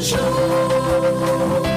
Toujours.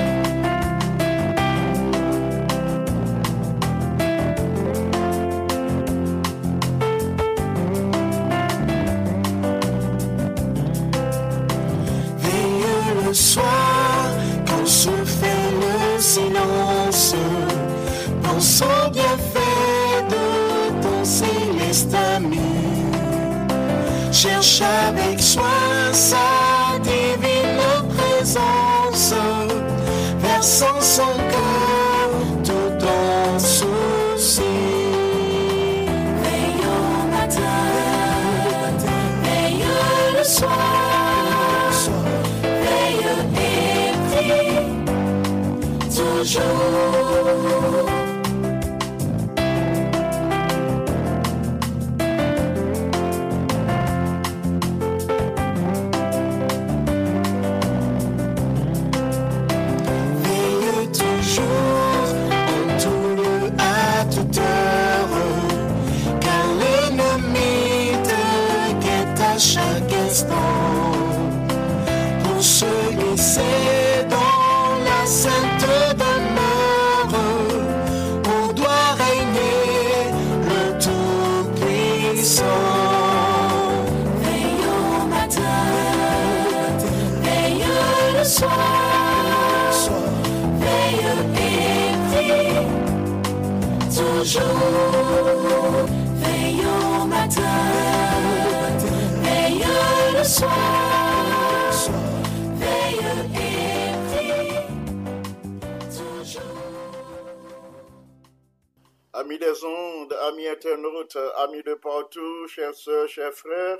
Amis des ondes, amis internautes, amis de partout, chers sœurs, chers frères,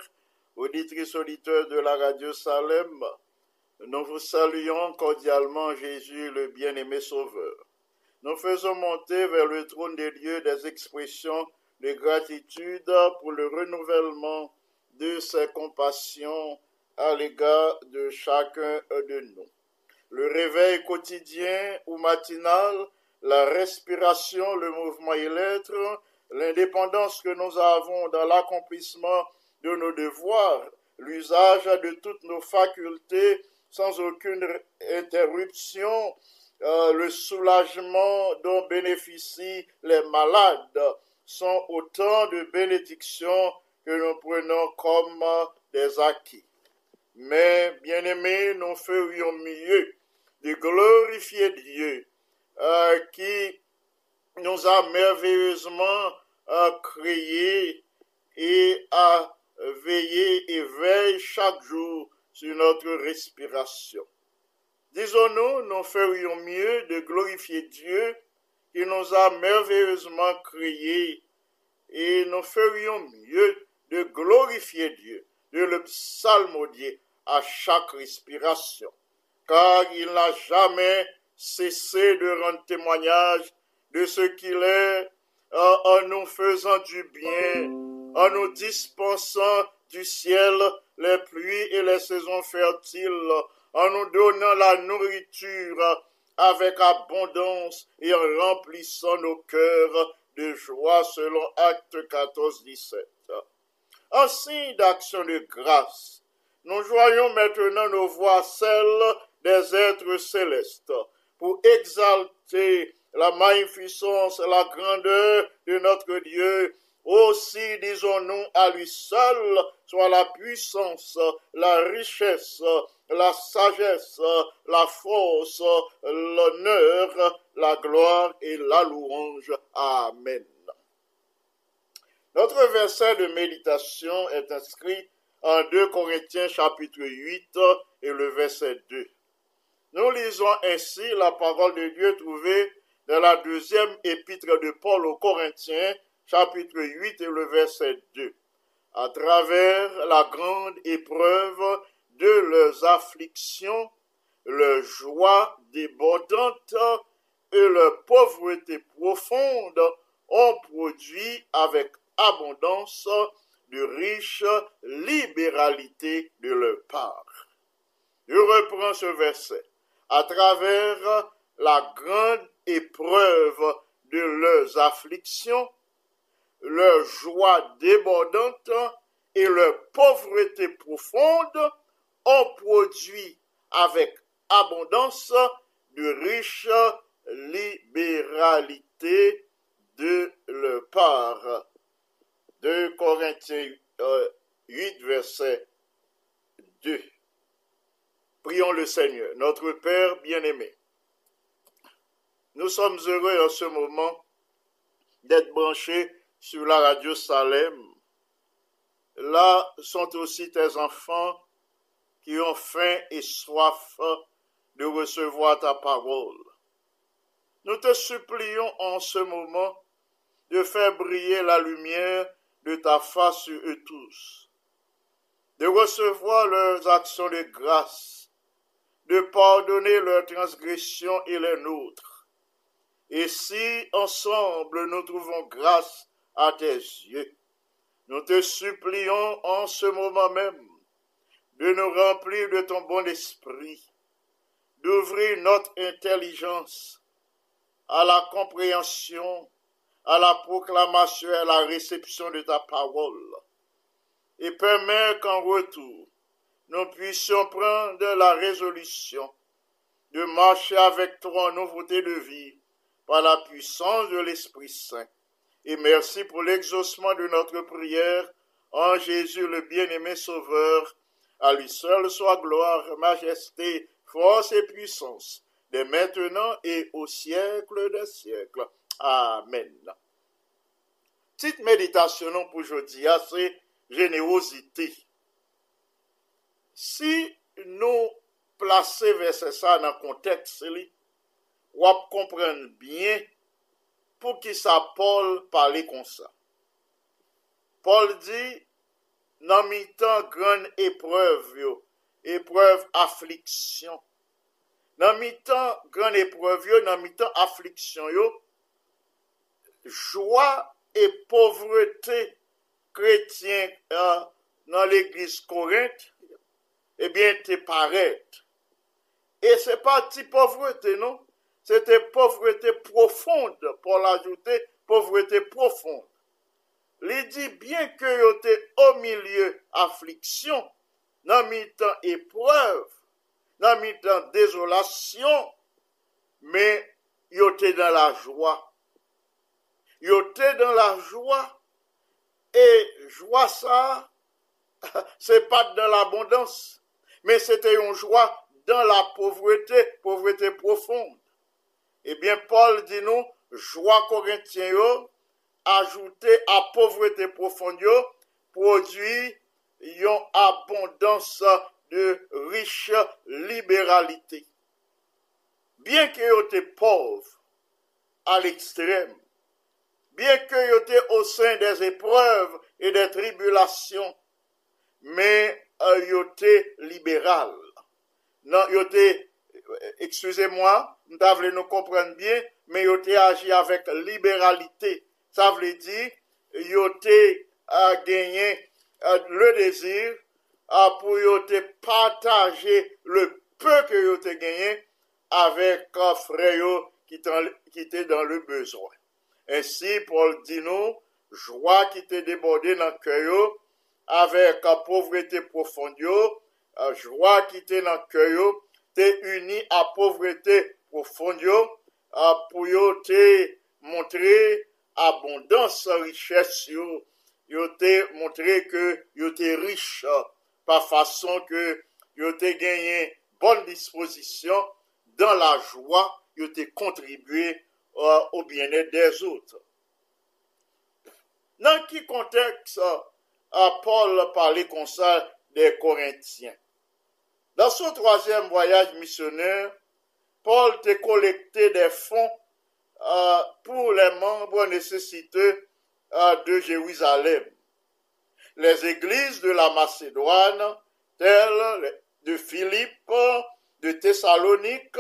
auditrices, auditeurs de la radio Salem, nous vous saluons cordialement Jésus, le bien-aimé Sauveur. Nous faisons monter vers le trône de Dieu des expressions de gratitude pour le renouvellement de ses compassions à l'égard de chacun de nous. Le réveil quotidien ou matinal, la respiration, le mouvement et l'être, l'indépendance que nous avons dans l'accomplissement de nos devoirs, l'usage de toutes nos facultés sans aucune interruption, euh, le soulagement dont bénéficient les malades sont autant de bénédictions que nous prenons comme des acquis. Mais, bien-aimés, nous ferions mieux de glorifier Dieu euh, qui nous a merveilleusement euh, créés et a veillé et veille chaque jour sur notre respiration. Disons-nous, nous ferions mieux de glorifier Dieu qui nous a merveilleusement créés et nous ferions mieux de glorifier Dieu, de le psalmodier à chaque respiration, car il n'a jamais cesser de rendre témoignage de ce qu'il est euh, en nous faisant du bien, en nous dispensant du ciel les pluies et les saisons fertiles, en nous donnant la nourriture avec abondance et en remplissant nos cœurs de joie selon Acte 14, 17. En signe d'action de grâce, nous joignons maintenant nos voix celles des êtres célestes pour exalter la magnificence, la grandeur de notre Dieu. Aussi, disons-nous, à lui seul soit la puissance, la richesse, la sagesse, la force, l'honneur, la gloire et la louange. Amen. Notre verset de méditation est inscrit en 2 Corinthiens chapitre 8 et le verset 2. Nous lisons ainsi la parole de Dieu trouvée dans la deuxième épître de Paul aux Corinthiens, chapitre 8 et le verset 2. À travers la grande épreuve de leurs afflictions, leur joie débordante et leur pauvreté profonde ont produit avec abondance de riches libéralité de leur part. Je reprends ce verset à travers la grande épreuve de leurs afflictions, leur joie débordante et leur pauvreté profonde ont produit avec abondance de riches libéralité de leur part. 2 Corinthiens 8, verset 2. Prions le Seigneur, notre Père bien-aimé. Nous sommes heureux en ce moment d'être branchés sur la radio Salem. Là sont aussi tes enfants qui ont faim et soif de recevoir ta parole. Nous te supplions en ce moment de faire briller la lumière de ta face sur eux tous, de recevoir leurs actions de grâce de pardonner leurs transgressions et les nôtres. Et si ensemble nous trouvons grâce à tes yeux, nous te supplions en ce moment même de nous remplir de ton bon esprit, d'ouvrir notre intelligence à la compréhension, à la proclamation et à la réception de ta parole, et permets qu'en retour, nous puissions prendre la résolution de marcher avec toi en nouveauté de vie par la puissance de l'Esprit Saint. Et merci pour l'exaucement de notre prière en Jésus le bien-aimé Sauveur. À lui seul soit gloire, majesté, force et puissance, dès maintenant et au siècle des siècles. Amen. Petite méditation pour aujourd'hui, c'est générosité. Si nou plase verse sa nan konteks li, wap kompren bien pou ki sa Paul pale kon sa. Paul di, nan mi tan gran epreuve yo, epreuve afliksyon. Nan mi tan gran epreuve yo, nan mi tan afliksyon yo, jwa e povrete kretyen uh, nan l'Eglise Korint, ebyen te paret. E se pa ti povrete, non? Te povrete profonde, pou l'ajoute, povrete profonde. Li di, bien ke yo te o milieu afliksyon, nan mi tan epreuve, nan mi tan dezolasyon, me yo te dan la jwa. Yo te dan la jwa, e jwa sa, se pa dan l'abondans, mais c'était une joie dans la pauvreté, pauvreté profonde. Eh bien, Paul dit nous, joie corinthien, ajouté à pauvreté profonde, produit une abondance de riche libéralité. Bien que été pauvre à l'extrême, bien que été au sein des épreuves et des tribulations, mais al yote liberal. Nan yote, eksuse mwa, nou ta vle nou kompren bien, men yote aji avèk liberalite. Sa vle di, yote a genyen le dezir pou yote pataje le peu ke yote genyen avèk freyo ki te dan le bezwen. Ensi, Paul di nou, jwa ki te debode nan kyo yo, avèk povretè profond yo, jwa ki te nan kè yo, te uni a povretè profond yo, pou yo te montre abondans richès yo, yo te montre ke yo te rich pa fason ke yo te genyen bon disposisyon dan la jwa yo te kontribuye ou bienet des outre. Nan ki konteks sa Paul parlait comme ça des Corinthiens? Dans son troisième voyage missionnaire, Paul a collecté des fonds euh, pour les membres nécessiteux euh, de Jérusalem. Les églises de la Macédoine, telles de Philippe, de Thessalonique,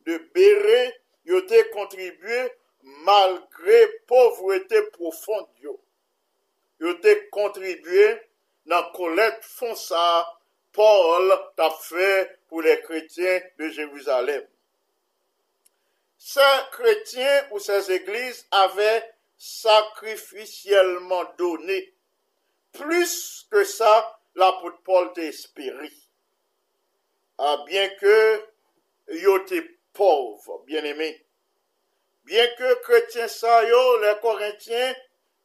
de Bérée, y ont contribué malgré pauvreté profonde. yo te kontribuye nan kolet fonsa Paul tap fe pou le kretyen de Jeruzalem. Se kretyen ou se zeglise ave sakrifisyelman doni, plus ke sa la pote Paul te espiri. A bien ke yo te pov, bien eme, bien ke kretyen sa yo, le korentyen,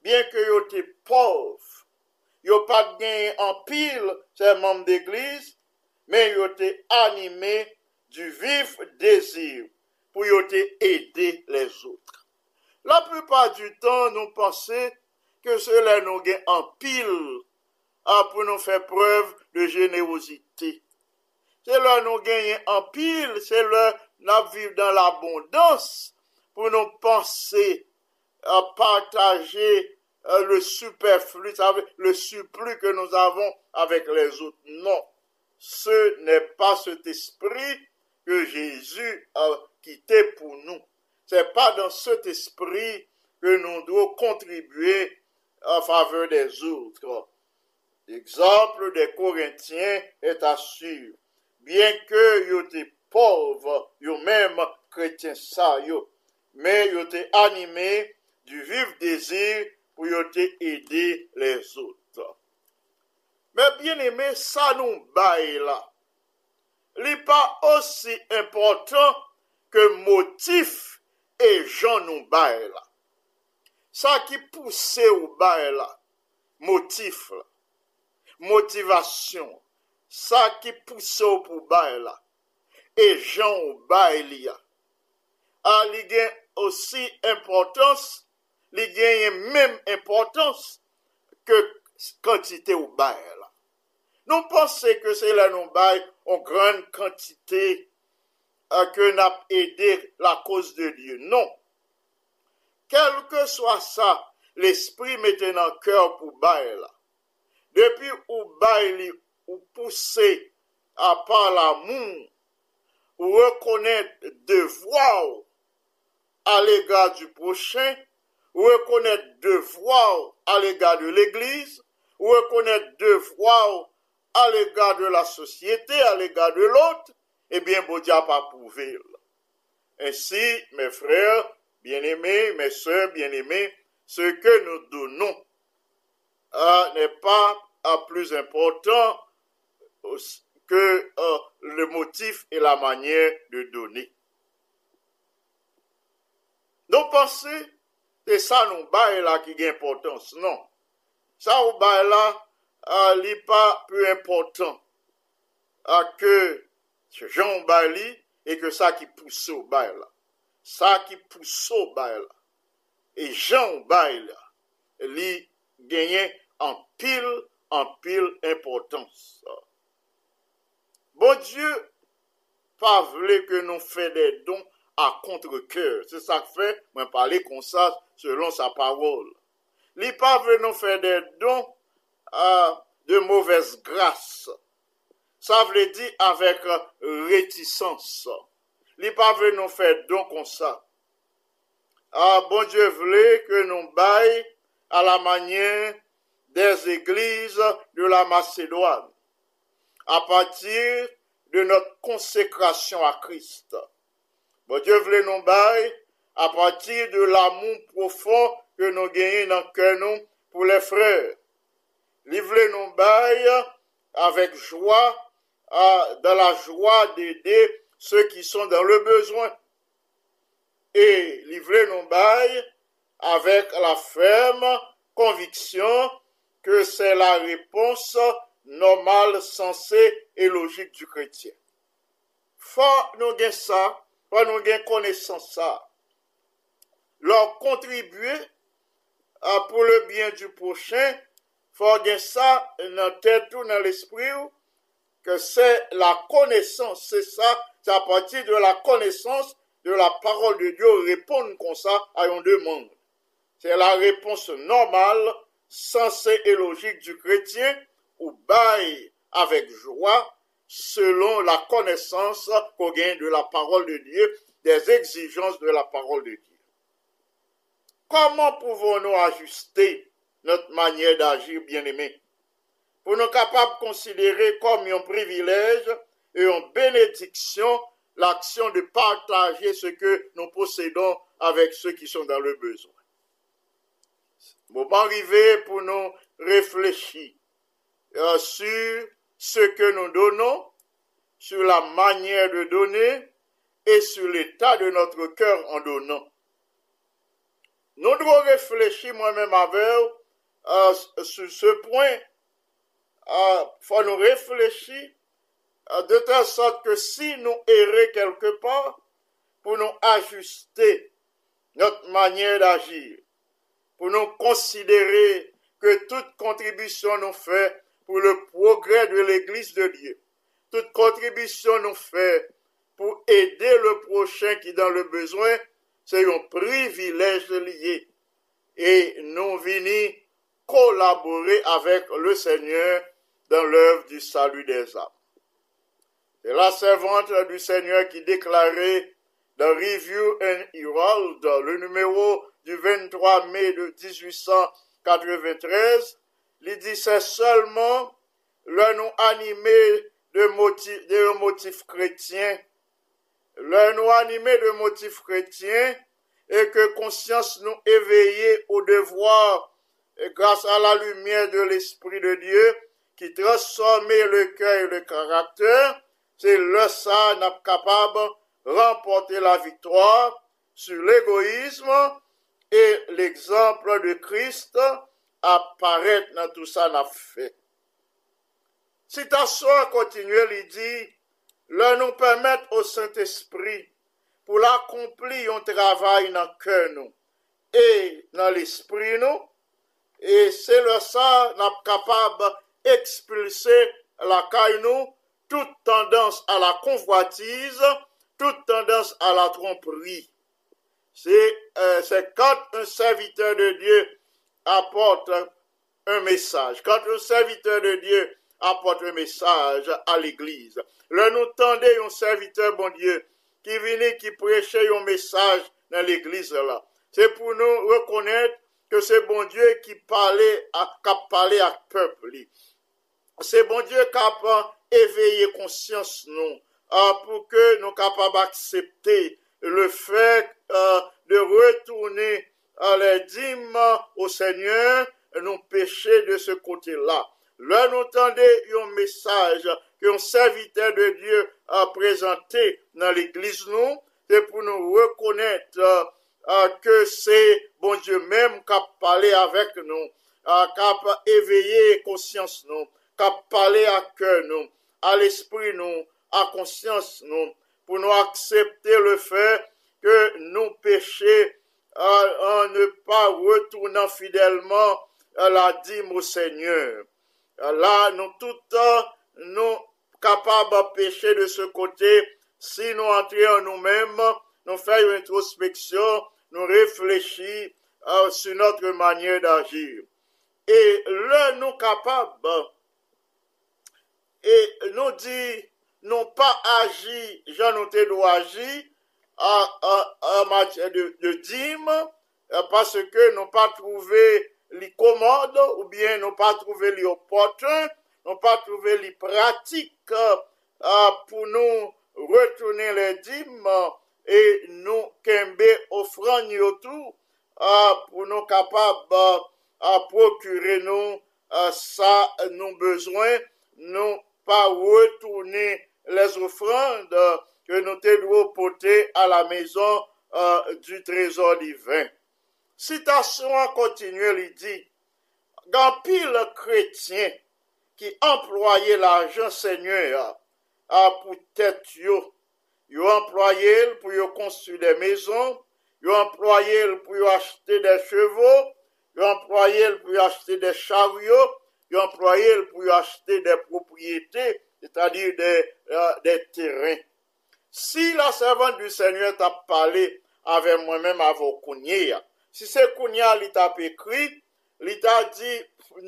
bien ke yo te pov, yo pat gen an pil se mam d'eglise, men yo te anime du vif dezir pou yo te ede les outre. La plupart du tan nou pense ke se la nou gen an pil a pou nou fe preuve de jenerosite. Se la nou gen an pil, se la nou vive dan l'abondans pou nou pense partager euh, le superflu, le surplus que nous avons avec les autres. Non, ce n'est pas cet esprit que Jésus a quitté pour nous. C'est pas dans cet esprit que nous devons contribuer en faveur des autres. L'exemple des Corinthiens est assuré. Bien que yo étaient pauvres, yo même chrétiens ça mais yo étaient animés du viv dezir pou yo te ede les ot. Me bien eme, sa nou baye la. Li pa osi important ke motif e jan nou baye la. Sa ki pousse ou baye la, motif la, motivasyon, sa ki pousse ou pou baye la, e jan ou baye li ya. A li gen osi importans li genye mèm importans ke kantite ou baye la. Nou pense ke se la nou baye ou gran kantite ke nap ede la kos de Diyo. Non. Kelke swa sa, l'esprit mette nan kèr pou baye la. Depi ou baye li ou pousse a pa la moun, ou rekonèt devwa ou a lega du prochen, reconnaître devoir à l'égard de l'Église, reconnaître devoir à l'égard de la société, à l'égard de l'autre, eh bien, bon Dieu pas prouvé. Ainsi, mes frères bien-aimés, mes sœurs bien-aimées, ce que nous donnons euh, n'est pas euh, plus important que euh, le motif et la manière de donner. Nous pensons te sa nou baye la ki gen importans, non. Sa ou baye la, a, li pa pu important a ke se jan baye li e ke sa ki pousso baye la. Sa ki pousso baye la. E jan baye la, li genyen an pil, an pil importans. Bon Diyo, pa vle ke nou fe de don à contre-cœur. C'est ça que fait, moi parler comme ça selon sa parole. Pas voulu nous faire des dons euh, de mauvaise grâce. Ça veut dire avec euh, réticence. li pa ve nou fè don kon sa. Ah, bon Dieu vle que nous baille à la manière des églises de la Macédoine, à partir de notre consécration à Christ. Dieu vle nous baille à partir de l'amour profond que nous gagnons dans le cœur nous pour les frères. Li vle nous baille avec joie, dans la joie d'aider ceux qui sont dans le besoin et livrer nos bails avec la ferme conviction que c'est la réponse normale, sensée et logique du chrétien. Faut nous gagner ça, faut nous gagner connaissance ça. Leur contribuer pour le bien du prochain, faut gagner ça dans tête dans l'esprit que c'est la connaissance, c'est ça, c'est à partir de la connaissance de la parole de Dieu répondre comme ça à une demande. C'est la réponse normale, sensée et logique du chrétien ou bail avec joie selon la connaissance qu'on gagne de la parole de Dieu, des exigences de la parole de Dieu. Comment pouvons-nous ajuster notre manière d'agir, bien-aimés, pour nous capables de considérer comme un privilège et une bénédiction l'action de partager ce que nous possédons avec ceux qui sont dans le besoin? Moment arrivé pour nous réfléchir euh, sur ce que nous donnons, sur la manière de donner et sur l'état de notre cœur en donnant. Nous devons réfléchir moi-même avec euh, sur ce point. Il euh, faut nous réfléchir de telle sorte que si nous errons quelque part, pour nous ajuster notre manière d'agir, pour nous considérer que toute contribution nous fait pour le progrès de l'Église de Dieu, toute contribution nous fait pour aider le prochain qui est dans le besoin, c'est un privilège lié. Et nous venons collaborer avec le Seigneur dans l'œuvre du salut des âmes. C'est la servante du Seigneur qui déclarait dans Review and Herald, le numéro du 23 mai de 1893, il dit c'est seulement le nous animé de motifs de le nous animé de motifs chrétiens et que conscience nous éveillée au devoir grâce à la lumière de l'Esprit de Dieu qui transformait le cœur et le caractère, c'est le ça n'a capable de remporter la victoire sur l'égoïsme et l'exemple de Christ ap paret nan tout sa na fe. Si ta soa kontinue li di, lè nou pèmèt ou Saint-Esprit pou l'akompli yon travay nan kè nou, e nan l'esprit nou, e se lè sa nap kapab ekspulse la kay nou tout tendans a la konvoatize, tout tendans a la trompri. Se euh, kat un serviteur de Dieu apporte un message, quand un serviteur de Dieu apporte un message à l'Église. Là, nous tendez un serviteur, bon Dieu, qui venait, qui prêchait un message dans l'Église là. C'est pour nous reconnaître que c'est bon Dieu qui parlait à, qui à peuple. C'est bon Dieu qui a éveiller conscience nous euh, pour que nous capables d'accepter le fait euh, de retourner les dîmes au Seigneur nous pécher de ce côté-là. Là, nous tendez un message qu'un serviteur de Dieu a présenté dans l'église nous, c'est pour nous reconnaître euh, que c'est bon Dieu même qui a parlé avec nous, qui a éveillé conscience nous, qui a parlé à cœur nous, à l'esprit nous, à conscience nous, pour nous accepter le fait que nous péchons en ne pas retournant fidèlement à la dîme au Seigneur. Là, nous tout nous capables de pécher de ce côté, si nous entrons en nous-mêmes, nous faisons une introspection, nous réfléchissons sur notre manière d'agir. Et là, nous capables et nous dit, non pas agi, j'en nous doit agir, un, un, un match de, de dîme parce ke nou pa trouve li komode ou bien nou pa trouve li opote, nou pa trouve li pratik pou nou retourne le dîme e nou kembe ofran yotou pou nou kapab procure nou sa nou bezwen nou pa retourne les ofrande que nous devons porter à la maison euh, du trésor divin. Citation a continué, il dit, Gan pile chrétien qui employait l'argent Seigneur ah, pour tête yo, yo employé pour yo construire des maisons, yo employé pour yo acheter des chevaux, yo employé pour yo acheter des chariots, yo employé pour yo acheter des propriétés, c'est-à-dire des, euh, des terrains. Si la servante du Seigneur tap pale ave mwen men avon kounye ya, si se kounye ya li tap ekri, li tap di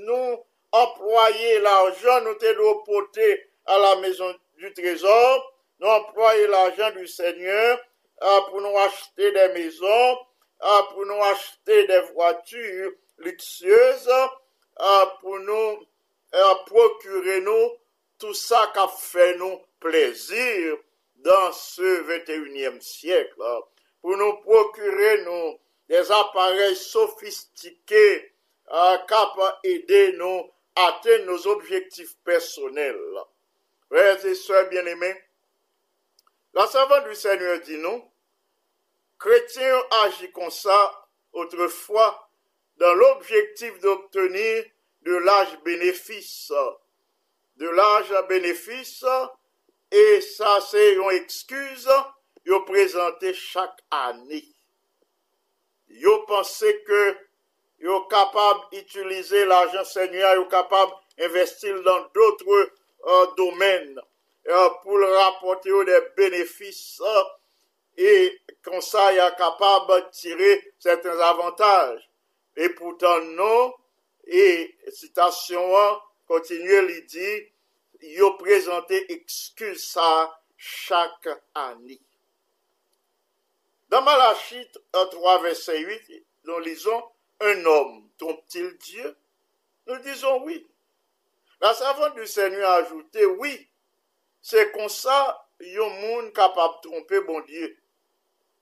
nou employe l'arjan nou te do pote a la mezon du trezor, nou employe l'arjan du Seigneur ah, pou nou achete de mezon, ah, pou nou achete de vwature liksyeze, ah, pou nou procure nou tout sa ka fe nou plezir, dans ce 21e siècle, hein, pour nous procurer des appareils sophistiqués euh, capables d'aider nous à atteindre nos objectifs personnels. Frères et sœurs bien-aimés, la servante du Seigneur dit nous, chrétiens ont agi comme ça autrefois dans l'objectif d'obtenir de l'âge bénéfice, de l'âge bénéfice, E sa se yon ekskuse yo prezante chak ane. Yo pense ke yo kapab itilize l'ajan senya, yo kapab investil dan doutre euh, domen euh, pou l'rapote yo de benefis euh, e konsay a kapab tire seten avantaj. E poutan nou, e sitasyon an, kontinye li di, yo prezante ekskuse chak ani. Dans Malachit 3, verset 8, nous lisons Un homme trompe-t-il Dieu? Nous disons oui. La savante du Seigneur a ajouté oui. C'est comme ça yon moun capable de tromper bon Dieu.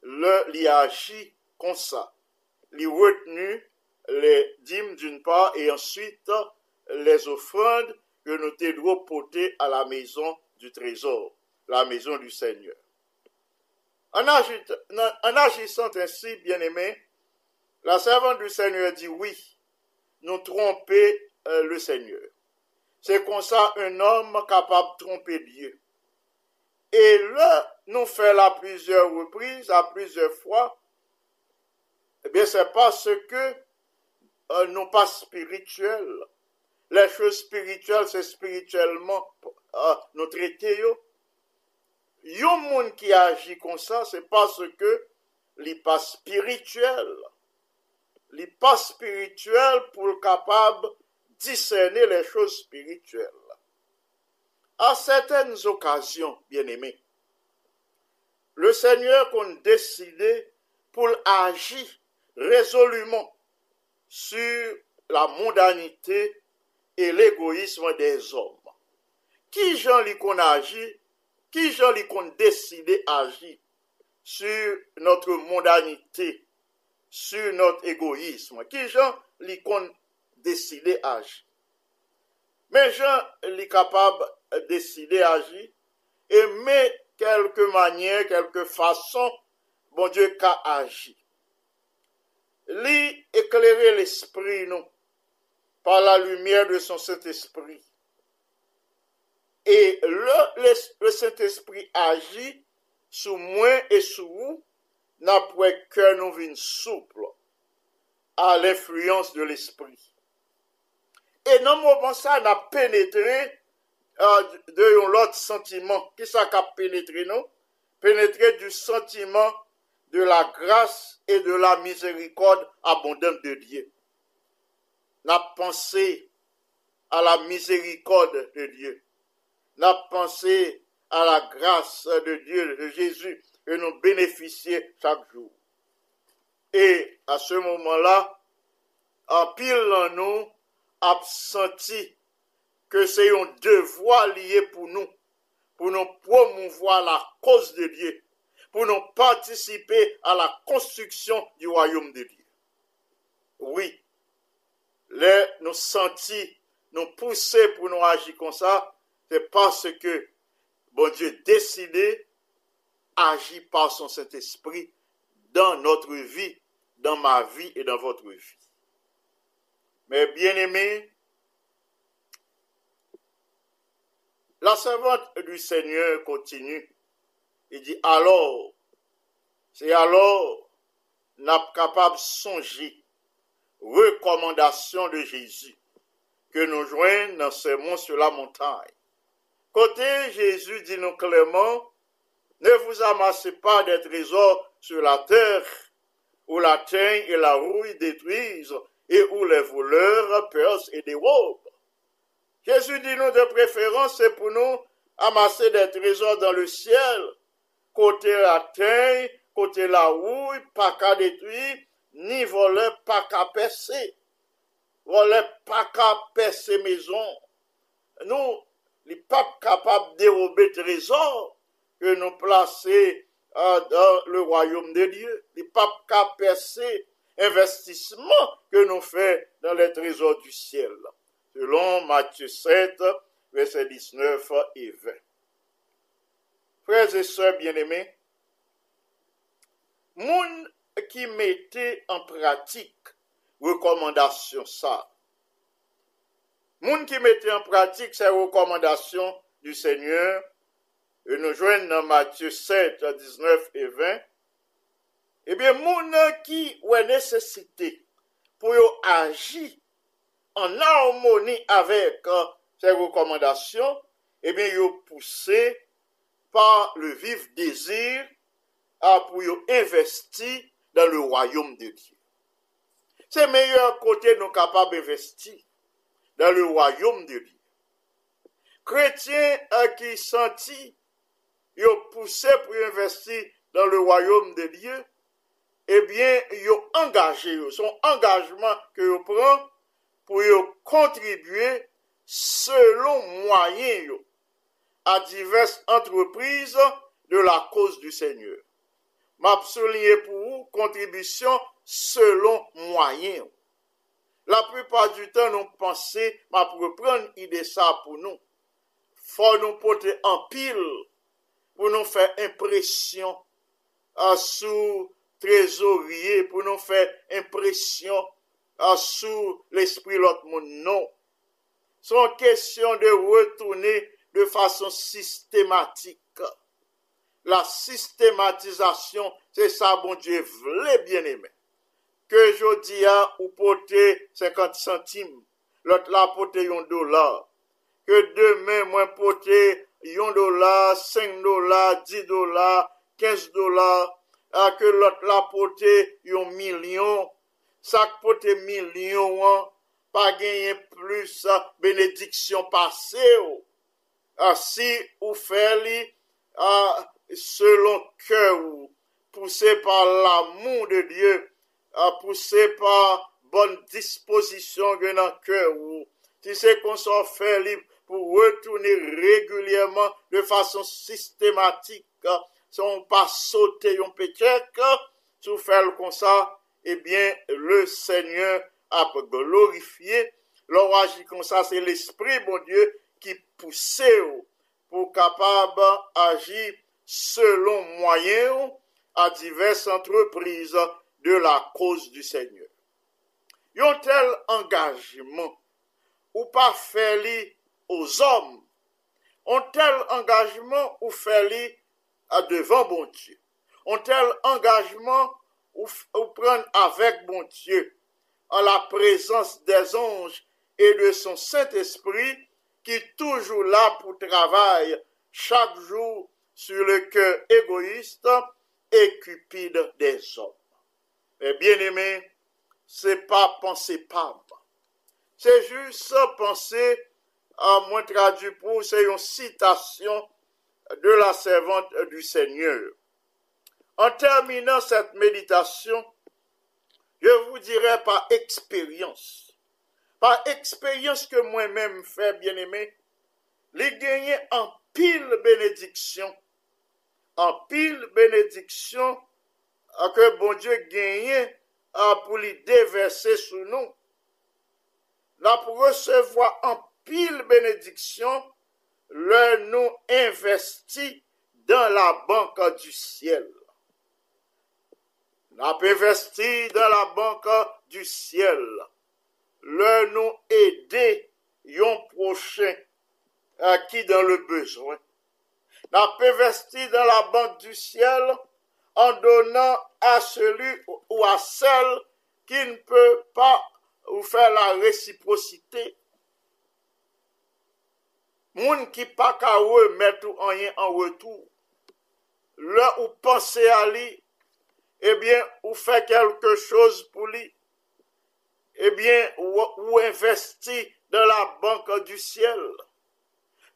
Le li agit comme ça. Li retenu les dîmes d'une part et ensuite les offrandes que nous devons porter à la maison du trésor, la maison du Seigneur. En, agissant ainsi, bien-aimé, la servante du Seigneur dit oui, nous tromper euh, le Seigneur. C'est comme ça un homme capable de tromper Dieu. Et là, nous fait à plusieurs reprises, à plusieurs fois, eh bien, c'est parce que euh, non pas spirituel. Les choses spirituelles, c'est spirituellement euh, nous traiter. Yo. Yon moun qui agit comme ça, c'est parce que n'est pas spirituel. n'est pas spirituel pour le capable discerner les choses spirituelles. À certaines occasions, bien aimés, le Seigneur qu'on décidé pour agir résolument sur la mondanité l'égoïsme des hommes. Qui gens li qu'on agit, qui gens li qu'on décidé agir sur notre mondanité, sur notre égoïsme, qui gens li qu'on décidé agir. Mais gens li capable de décider agir et mais quelque manière, quelque façon, bon Dieu qu'a agi. Li éclairer l'esprit, nous, par la lumière de son Saint-Esprit. Et le, Saint-Esprit agit sous moi et sous vous, n'après que nous vînes souple à l'influence de l'Esprit. Et dans le moment ça, n'a pénétré euh, de l'autre sentiment. Qui ça a pénétré, non? Pénétré du sentiment de la grâce et de la miséricorde abondante de Dieu. N'a pensé à la miséricorde de Dieu. N'a pensé à la grâce de Dieu, de Jésus, que nous bénéficions chaque jour. Et à ce moment-là, en pile en nous a senti que c'est un devoir lié pour nous, pour nous promouvoir la cause de Dieu, pour nous participer à la construction du royaume de Dieu. Oui, les nous sentis, nous pousser pour nous agir comme ça, c'est parce que bon Dieu décidé agit par son Saint-Esprit dans notre vie, dans ma vie et dans votre vie. Mais bien aimé, la servante du Seigneur continue. Il dit alors, c'est alors n'a capable de songer recommandation de Jésus que nous joignons dans ce mont sur la montagne. Côté Jésus dit nous clairement, ne vous amassez pas des trésors sur la terre, où la teigne et la rouille détruisent, et où les voleurs percent et dérobent. Jésus dit nous de préférence, c'est pour nous amasser des trésors dans le ciel, côté la teigne, côté la rouille, pas qu'à détruire, ni voler, pas qu'à percer. Voler, pas qu'à percer maison. Nous, les pas capables de dérober trésors que nous placer euh, dans le royaume de Dieu. Les pas capables de percer que nous faisons dans les trésors du ciel. Selon Matthieu 7, versets 19 et 20. Frères et sœurs bien-aimés, moun ki mette an pratik rekomandasyon sa. Moun ki mette an pratik se rekomandasyon du Seigneur, e nou jwen nan Matthew 7, 19 et 20, ebyen eh moun ki wè nesesite pou yo aji an harmoni avèk euh, se rekomandasyon, ebyen eh yo pousse par le vif dezir a ah, pou yo investi dans le royaume de Dieu. C'est meilleur côté nous capables d'investir dans le royaume de Dieu. Chrétiens qui sentit ils ont poussé pour investir dans le royaume de Dieu, eh bien, ils ont engagé, son engagement que ils prennent pour ils contribuer selon moyen à diverses entreprises de la cause du Seigneur. map souliye pou ou kontribisyon selon mwayen. La prepar du tan nou panse map repren ide sa pou nou. Fò nou pote an pil pou nou fè impresyon asou trezorye, pou nou fè impresyon asou l'esprit lot moun nou. Son kesyon de retourne de fason sistematik. la sistematizasyon, se sa bon Diyo vle bien eme. Ke jodi a ou pote 50 centime, lot la pote yon dolar. Ke demen mwen pote yon dolar, 5 dolar, 10 dolar, 15 dolar, a ke lot la pote yon milyon, sak pote milyon an, pa genyen plus benediksyon pase yo. A si ou fe li, a selon cœur ou poussé par l'amour de Dieu, poussé par bonne disposition dans le cœur si c'est qu'on s'en fait libre pour retourner régulièrement de façon systématique, si on pas sauter un peut-être, tout faire comme ça, eh bien, le Seigneur a glorifié. L'on agit comme ça, c'est l'Esprit, bon Dieu, qui pousse pour capable agir selon moyens à diverses entreprises de la cause du Seigneur. Yon tel engagement ou pas fait aux hommes, un tel engagement ou fait à devant bon Dieu, un tel engagement ou, ou prendre avec bon Dieu en la présence des anges et de son Saint-Esprit qui est toujours là pour travailler chaque jour sur le cœur égoïste et cupide des hommes. Mais bien aimé, c'est pas penser pas. C'est juste penser à moi traduit pour c'est une citation de la servante du Seigneur. En terminant cette méditation, je vous dirai par expérience, par expérience que moi-même fais, bien-aimé, les gagner en pile bénédiction, an pil benediksyon an ke bon Diyo genye an pou li deverse sou nou. La pou resevo an pil benediksyon le nou investi dan la banka du siel. La pou investi dan la banka du siel. Le nou ede yon proche a ki dan le bezwen. n'a pévesti dans la banque du ciel en donnant à celui ou à celle qui ne peut pas ou fè la resiprosite. Moun ki pa ka wè met ou anyen an wetou, lè ou panse a li, ebyen eh ou fè kelke chose pou li, ebyen eh ou, ou investi de la banke du siel,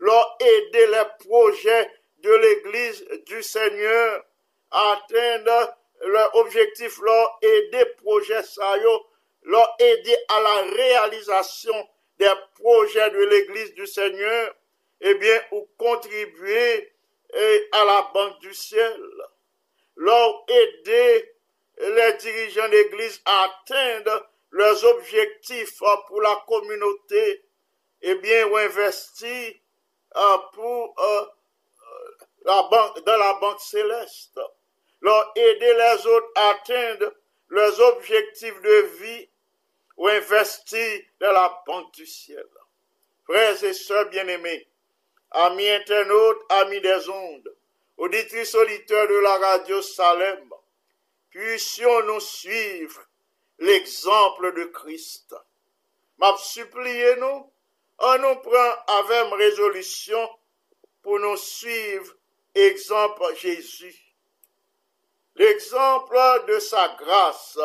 lò ede le proje de l'église du Seigneur atteindre leur objectif, leur aider projet ça leur aider à la réalisation des projets de l'église du Seigneur, eh bien, ou contribuer eh, à la banque du ciel, leur aider les dirigeants d'église à atteindre leurs objectifs euh, pour la communauté, eh bien, ou investir euh, pour euh, dans la banque céleste, leur aider les autres à atteindre leurs objectifs de vie ou investir dans la banque du ciel. Frères et sœurs bien-aimés, amis internautes, amis des ondes, auditrices auditeurs de la radio Salem, puissions-nous suivre l'exemple de Christ. M'a supplié nous, on nous prend avec résolution pour nous suivre exemple Jésus. L'exemple de sa grâce,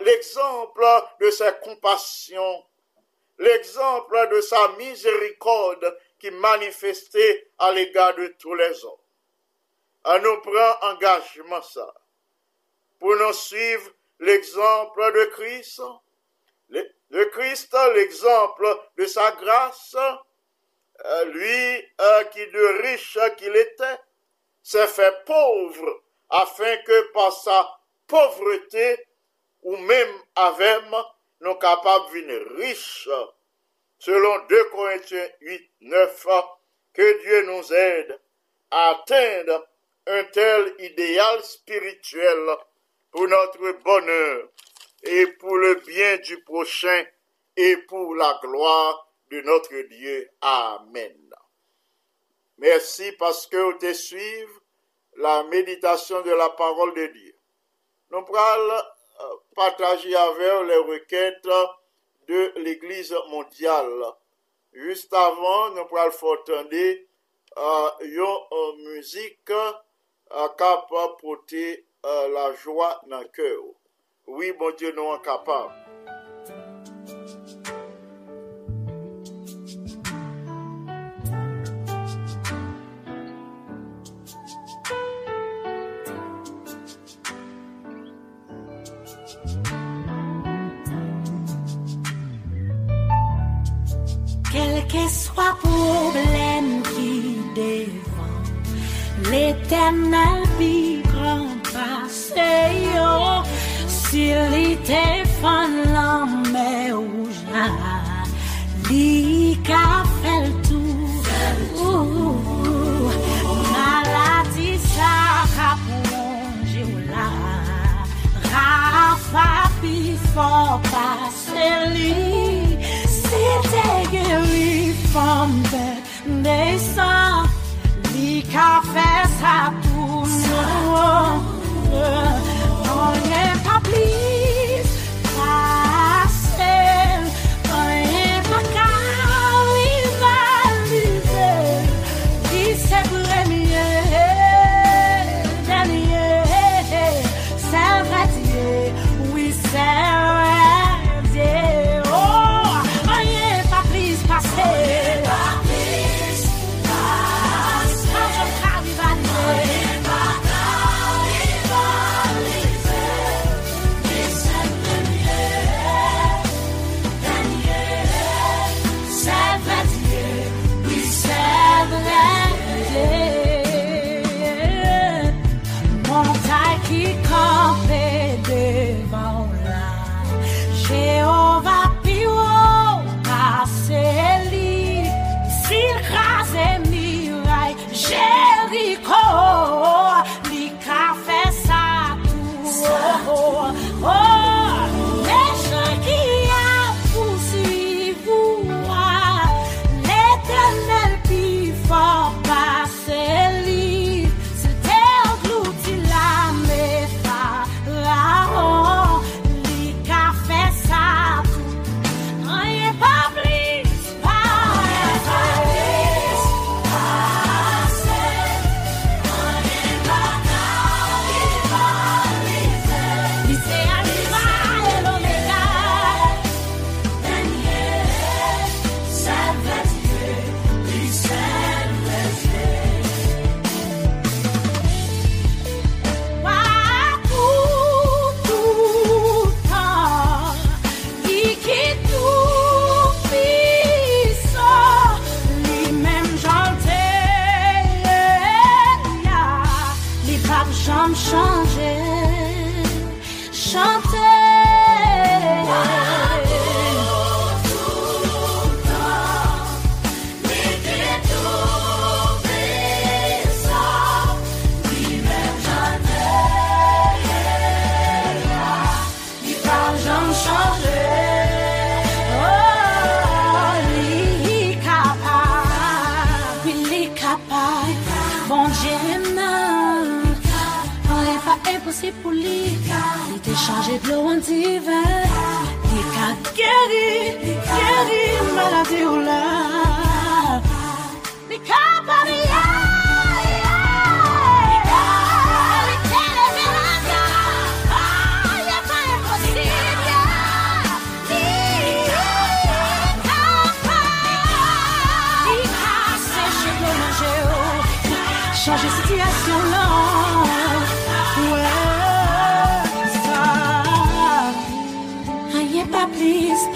l'exemple de sa compassion, l'exemple de sa miséricorde qui manifestait à l'égard de tous les hommes. On nous prend engagement ça. Pour nous suivre l'exemple de Christ, le, Christ, l'exemple de sa grâce, lui qui de riche qu'il était, s'est fait pauvre afin que par sa pauvreté ou même avec nous capables devenir riches. Selon 2 Corinthiens 8, 9, que Dieu nous aide à atteindre un tel idéal spirituel pour notre bonheur et pour le bien du prochain et pour la gloire de notre Dieu. Amen. Merci parce que vous te suivez la méditation de la parole de Dieu. Nous prenons euh, partager avec les requêtes de l'Église mondiale. Juste avant, nous prenons fortender euh, yon euh, musique capable de porter la joie dans le cœur. Oui, bon Dieu, nous sommes capables. Swa problem ki devan, l'Eternel bi gran pase yo, Sil li te fan lanme ou jan, Li ka fel tou, Maladi sa ka plonje ou la, Rafa bi fo pase, li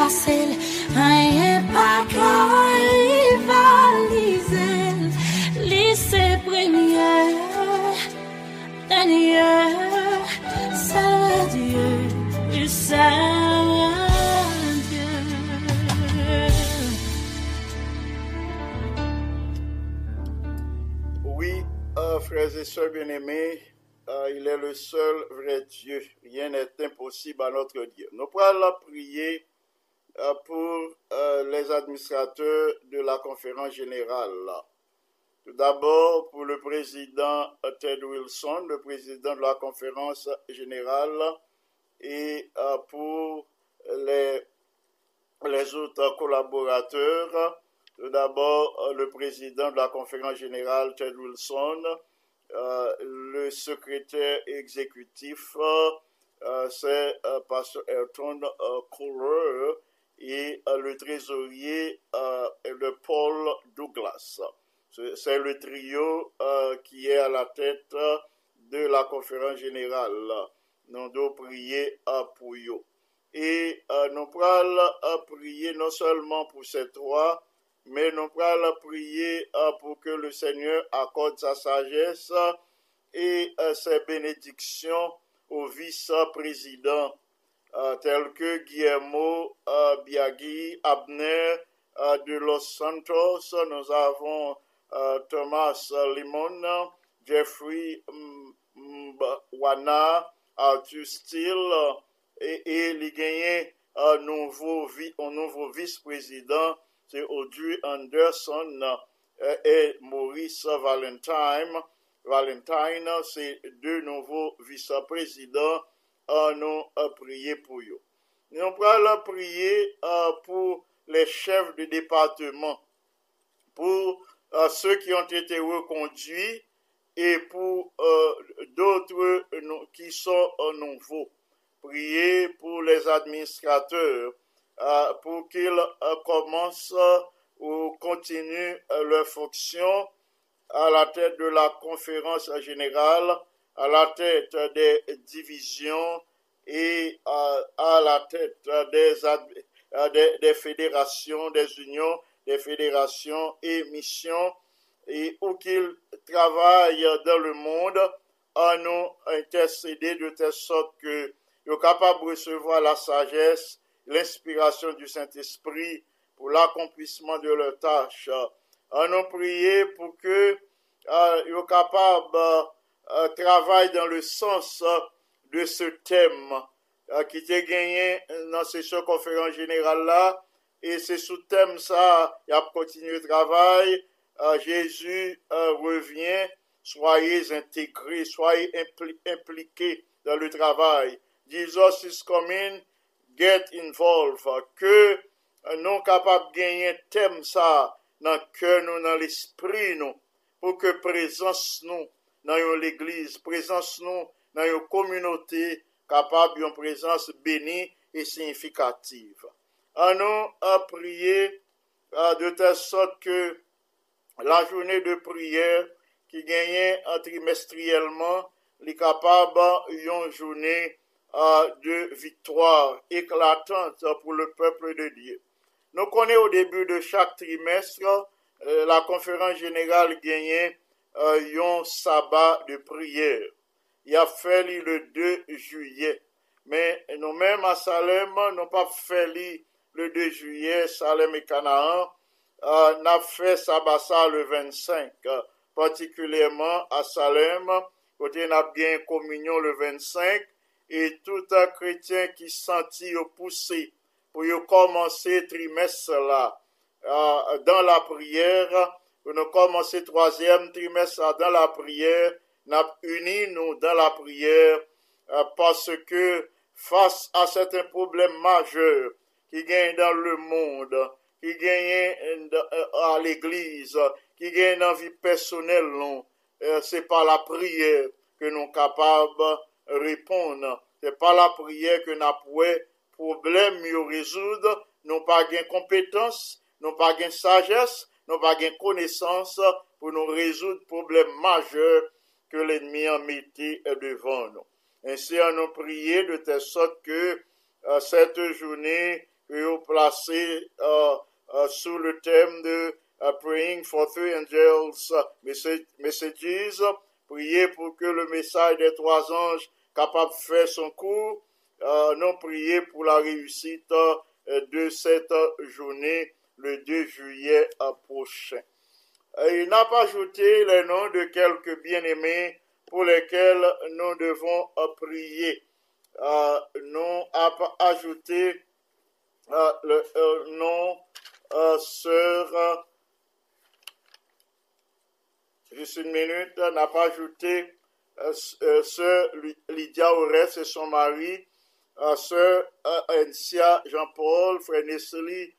facile Rien pas rivaliser Lycée première Dernière C'est Dieu Dieu Oui, euh, frères et sœurs bien-aimés, euh, il est le seul vrai Dieu. Rien n'est impossible à notre Dieu. Nous pourrons prier pour euh, les administrateurs de la conférence générale. Tout d'abord, pour le président euh, Ted Wilson, le président de la conférence générale, et euh, pour les, autres collaborateurs. Tout d'abord, euh, le président de la conférence générale, Ted Wilson, euh, le secrétaire exécutif, euh, euh, c'est euh, Pasteur Ayrton euh, Kohler, et euh, le trésorier, euh, le Paul Douglas. C'est le trio euh, qui est à la tête de la conférence générale. Nous devons prier pour eux. Et nous euh, prier non seulement pour ces trois, mais nous pourrons prier pour que le Seigneur accorde sa sagesse et ses bénédictions au vice-président tels que Guillermo euh, Biagui, Abner euh, de Los Santos, nous avons euh, Thomas Limon, Jeffrey Wana, Arthur Steele et, et les gagnants un nouveau, nouveau vice-président, c'est Audrey Anderson euh, et Maurice Valentine. Valentine, c'est deux nouveaux vice-présidents à nous à prier pour eux. Nous allons prier euh, pour les chefs de département, pour euh, ceux qui ont été reconduits et pour euh, d'autres euh, nou- qui sont euh, nouveaux. Priez pour les administrateurs euh, pour qu'ils euh, commencent euh, ou continuent euh, leur fonction à la tête de la conférence générale, à la tête des divisions et euh, à la tête euh, des, des fédérations, des unions, des fédérations et missions, et où qu'ils travaillent dans le monde, à nous intercéder de telle sorte que sont capables de recevoir la sagesse, l'inspiration du Saint-Esprit pour l'accomplissement de leurs tâches. À nous prier pour que euh, ils soient capables euh, travailler dans le sens euh, de ce thème euh, qui était gagné dans cette conférence générale là. Et c'est sous thème ça, il a continué le travail. Jésus revient, soyez intégrés, soyez impli- impliqués dans le travail. Jesus is coming, get involved. Que nous capables de gagner thème ça dans le cœur, dans l'esprit, nous, pour que présence nous dans l'église, présence dans une communauté capable d'une présence bénie et significative. À nous à prier euh, de telle sorte que la journée de prière qui euh, trimestriellement, est capable une journée de victoire éclatante pour le peuple de Dieu. Nous connaissons au début de chaque trimestre, euh, la conférence générale gagnait un sabbat de prière. Il a fait le 2 juillet. Mais nous-mêmes à Salem, nous pas fait le 2 juillet, Salem et Canaan, euh, n'a fait sabbat le 25, euh, particulièrement à Salem, côté n'a bien communion le 25, et tout un chrétien qui sentit poussé pour y commencer trimestre là, euh, dans la prière, pou nou komanse troasyem trimestre dan la priyer, nap uni nou dan la priyer, euh, paske fase a seten problem majeur ki gen dan le moun, ki gen euh, a l'eglize, ki gen nan vi personel nou, euh, se pa la priyer ke nou kapab repon, se pa la priyer ke nap wè problem yo rezoud, nou pa gen kompetans, nou pa gen sajes, nous pas de connaissance pour nous résoudre problèmes majeurs que l'ennemi a mis devant nous. Ainsi, on a prié de telle sorte que euh, cette journée, vous placez euh, euh, sous le thème de Praying for Three Angels Messages, prier pour que le message des trois anges capable de faire son cours, nous prier pour la réussite de cette journée le 2 juillet prochain. Il n'a pas ajouté les noms de quelques bien-aimés pour lesquels nous devons prier. Euh, nous a ajouté euh, le euh, nom sœur, juste une minute, n'a pas ajouté sœur Lydia Aurès et son mari, sœur Encia Jean-Paul, frère Nestlé,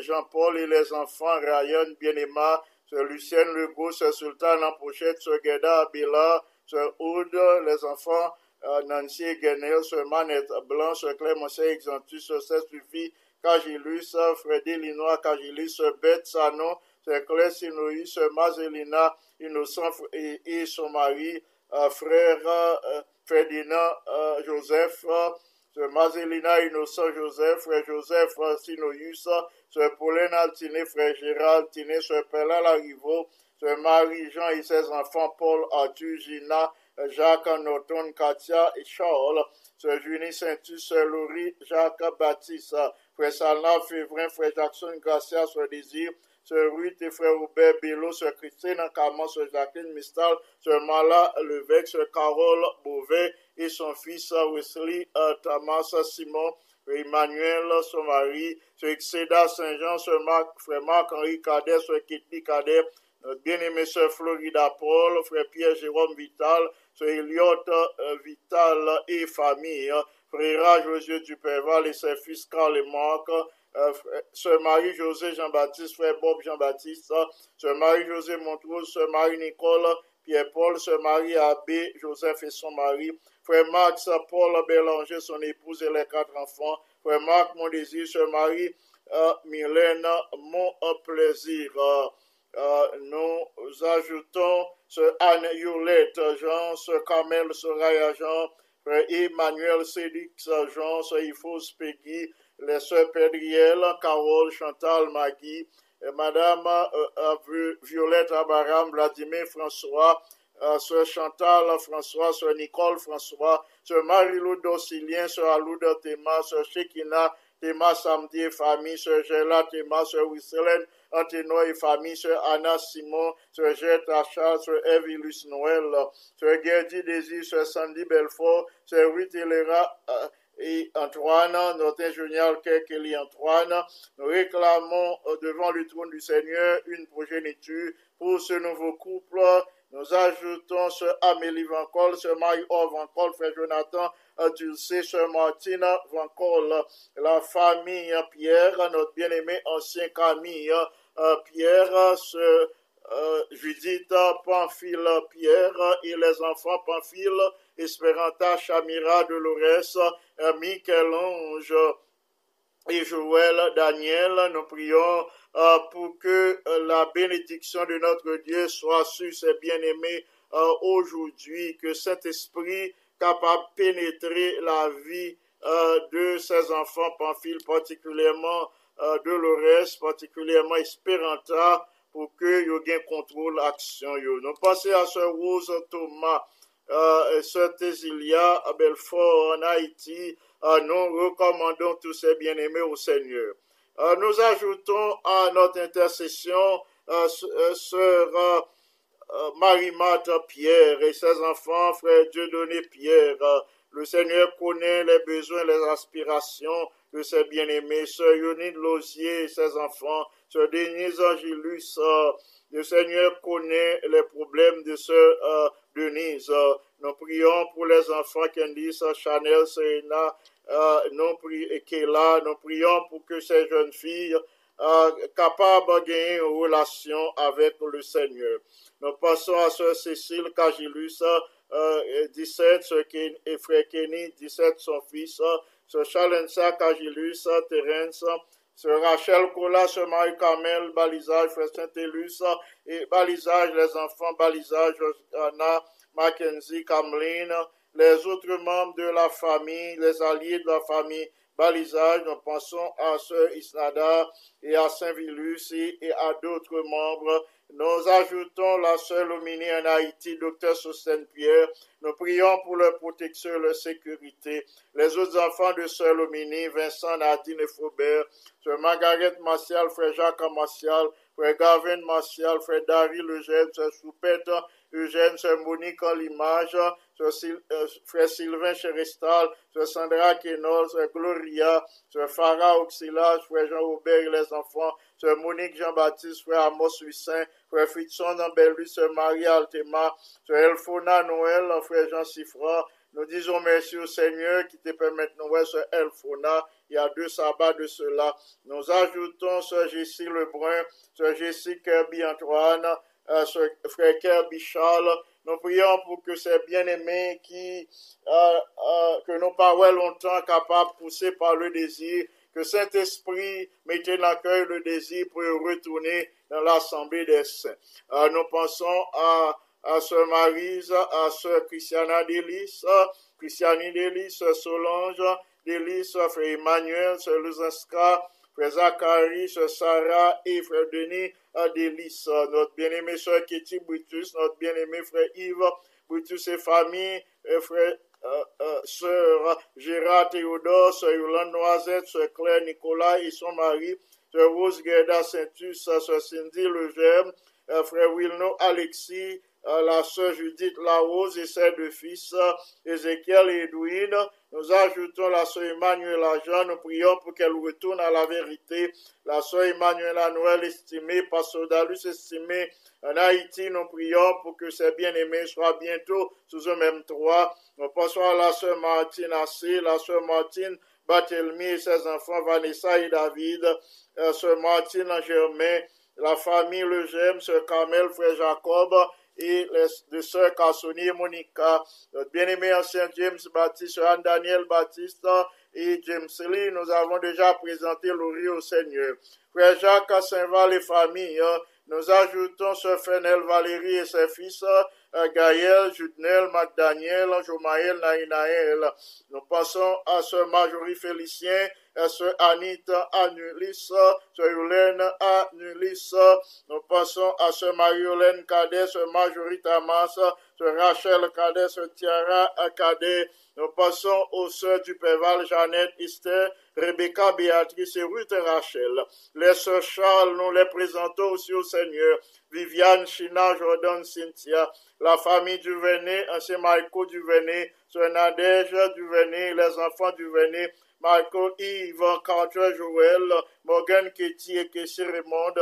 Jean-Paul et les enfants Ryan Bien-Aimé, Sœur Lucienne Legault, Sœur Sultan en Pochette, Sœur Gueda Abila, Sœur Aude, les enfants euh, Nancy Guenel, Sœur Manette Blanc, Sœur Clémence Exantus, Sœur Suffit, Cagilus, Freddy Linois, Cagilus, Sœur Beth Sanon, Sœur Claire Sinoï, Sœur Mazelina, Innocent et, son mari, euh, frère euh, Ferdinand Joseph, Sœur Mazelina Innocent Joseph, frère Joseph Sinoïus, Sœur Pauline Altiné, frère Gérald Altiné, Sœur Pella Larivo, Sœur Marie-Jean et ses enfants, Paul, Arthur, Gina, Jacques, Norton, Katia et Charles, Sœur Junie Saint-Tus, Sœur Laurie, Jacques, Baptiste, Frère Salna, Févrin, Frère Jackson, Gracia, Sœur Désir, Sœur Ruth et Frère Robert Bello, Sœur Christine Carmen, Sœur Jacqueline Mistal, Sœur Mala Levesque, Sœur Carole Beauvais et son fils Wesley Thomas Simon, Emmanuel, son mari, Sœur Exceda Saint-Jean, Sœur Marc, Frère Marc-Henri Cadet, Sœur Kitty Cadet, notre bien-aimé Sœur Florida Paul, Frère Pierre Jérôme Vital, Sœur Elliot Vital et famille, Frère Josué Duperval et ses fils Carl et Marc, euh, Sœur Marie-José Jean-Baptiste, Frère Bob Jean-Baptiste, Sœur Marie-José Montrose, Sœur Marie-Nicole, Pierre-Paul, Sœur Marie Abbé, Joseph et son mari, Frère Max, Paul Bélanger, son épouse et les quatre enfants, Frère Marc, mon désir, Sœur Marie, euh, Mylène, mon plaisir. Euh, nous ajoutons Sœur Anne Yolette Jean, Sœur Carmel Soraya Jean, Frère Emmanuel Célix Jean, Sœur Ifos Peggy, les Sœurs Pédriel, Carole, Chantal, Maggie, Madame euh, Violette Abaram, Vladimir François, euh, Sœur Chantal François, Sœur Nicole François, Sœur Marie-Lou Docilien, Sœur Alouda Théma, Sœur Shekina Théma Samedi et famille, Sœur Gela Théma, Sœur Wisselen Antenoy et famille, Sœur Anna Simon, Sœur Jette Achal, Sœur Evilus Noël, Sœur Gerdy Désir, Sœur Sandy Belfort, Sœur Ruth Elera, euh, et Antoine, notre ingénieur Kelly Antoine, nous réclamons euh, devant le trône du Seigneur une progéniture pour ce nouveau couple. Nous ajoutons ce Amélie Vancol, ce Marie-Or Vancol, frère Jonathan Dulcé, ce Martine Vancol, la famille Pierre, notre bien-aimé ancien Camille euh, Pierre, ce euh, Judith Pamphile Pierre et les enfants Pamphile, Esperanta Chamira Dolores, Michel-Ange et Joël Daniel. Nous prions euh, pour que euh, la bénédiction de notre Dieu soit sur ses bien-aimés euh, aujourd'hui, que cet esprit capable de pénétrer la vie de ses enfants Pamphile, particulièrement Dolores, particulièrement Esperanta, pour que yo gain contrôle action yo. Nous passons à ce Rose Thomas, euh, Sœur Tésilia à Belfort en Haïti. Euh, nous recommandons tous ces bien-aimés au Seigneur. Euh, nous ajoutons à notre intercession euh, euh Sœur euh, euh, Marie-Marthe Pierre et ses enfants, Frère Dieudonné Pierre. le Seigneur connaît les besoins, les aspirations de ses bien-aimés. Sœur Yonine Lozier et ses enfants, Sœur Denise Angélus, le Seigneur connaît les problèmes de Sœur Denise. Nous prions pour les enfants Candice, Chanel, Serena, euh, nous Kéla. Nous prions pour que ces jeunes filles euh, capables de gagner une relation avec le Seigneur. Nous passons à Sœur Cécile Cagilus, euh, 17, Sœur Ken- et Frère Kenny, 17, son fils, Sœur Chalensa Cagilus, Terence, Sœur Rachel Cola, Sœur Marie-Carmel, balisage, Frère Saint-Élus, et balisage, les enfants, balisage, Anna, Mackenzie, Cameline, les autres membres de la famille, les alliés de la famille, balisage, nous pensons à Sœur Isnada et à Saint-Vilus et, et à d'autres membres. Nous ajoutons la sœur Lomini en Haïti, docteur Sosten Pierre. Nous prions pour leur protection et leur sécurité. Les autres enfants de sœur Lomini, Vincent, Nadine et Faubert, sœur Margaret Martial, frère Jacques Martial, frère Gavin Martial, frère Dari Legène, sœur Soupette, Eugène, sœur Monique en l'image, euh, frère Sylvain Cherestal, sœur Sandra Kenol, sœur Gloria, sœur Farah Auxilage, frère Jean-Aubert et les enfants, Monique Jean-Baptiste, frère Amos Huissin, frère Fritson Ambellu, sœur Marie Altema, sœur Elfona Noël, frère Jean Siffra. Nous disons merci au Seigneur qui te permet de nous voir sœur Elfona. Il y a deux sabbats de cela. Nous ajoutons sœur Jessie Lebrun, sœur Jessie Kirby Antoine, euh, frère Kirby Charles. Nous prions pour que ces bien-aimés qui, euh, euh, que nos paroles longtemps capables de pousser par le désir, que Saint-Esprit mette dans le cœur le désir pour retourner dans l'assemblée des saints. Euh, nous pensons à, à Sœur Marise, à Sœur Christiana Delis, Christiane Delis, Sœur Solange Delis, Frère Emmanuel, Sœur Luzinska, Frère Zachary, Sœur Sarah et Frère Denis euh, Delis, notre bien-aimé Sœur Kitty Brutus, notre bien-aimé Frère Yves Brutus et famille, et Frère euh, euh, Sœur Gérard Théodore, Sœur Yolande Noisette, Sœur Claire Nicolas et son mari, Sœur Rose Gerda Saintus, Sœur Cindy Legem, euh, Frère Wilno Alexis, euh, la Sœur Judith Larose et ses deux fils, euh, Ézéchiel et Edwin. Nous ajoutons la Sœur Emmanuel Jean, nous prions pour qu'elle retourne à la vérité. La Sœur Emmanuel Noël estimée, Pasteur Dalus estimé en Haïti, nous prions pour que ces bien-aimés soient bientôt sous un même toit. Nous à la Sœur Martine Assé, la Sœur Martine Barthélemy et ses enfants Vanessa et David, euh, Sœur Martine Germain, la famille Le Gem, Sœur Carmel, Frère Jacob, et les deux sœurs Cassoni et Monica, notre bien-aimé ancien James Baptiste, Anne Daniel Baptiste et James Lee, nous avons déjà présenté l'oreille au Seigneur. Frère Jacques à Saint-Val et famille, nous ajoutons Sœur Fenel Valérie et ses fils, Gaël, Judnel, Magdaniel, Jomaël, Naïnaël. Nous passons à Sœur Marjorie Félicien, à Sœur Anita Anulis, Sœur Yolène Anulis. Nous passons à Sœur Marie-Hélène Cadet, Sœur Marjorie Tamas, Sœur Rachel Cadet, Sœur Tiara Cadet. Nous passons aux sœurs du Péval, Jeannette, Esther, Rebecca, Béatrice et Ruth et Rachel. Les sœurs Charles, nous les présentons aussi au Seigneur. Viviane, China, Jordan, Cynthia, la famille du Véné, ancien Michael du Véné, Sœur Nadège du Véné, les enfants du Véné, Michael, Yves, Carter, Joël, Morgan, Katie et Kessie Raymond,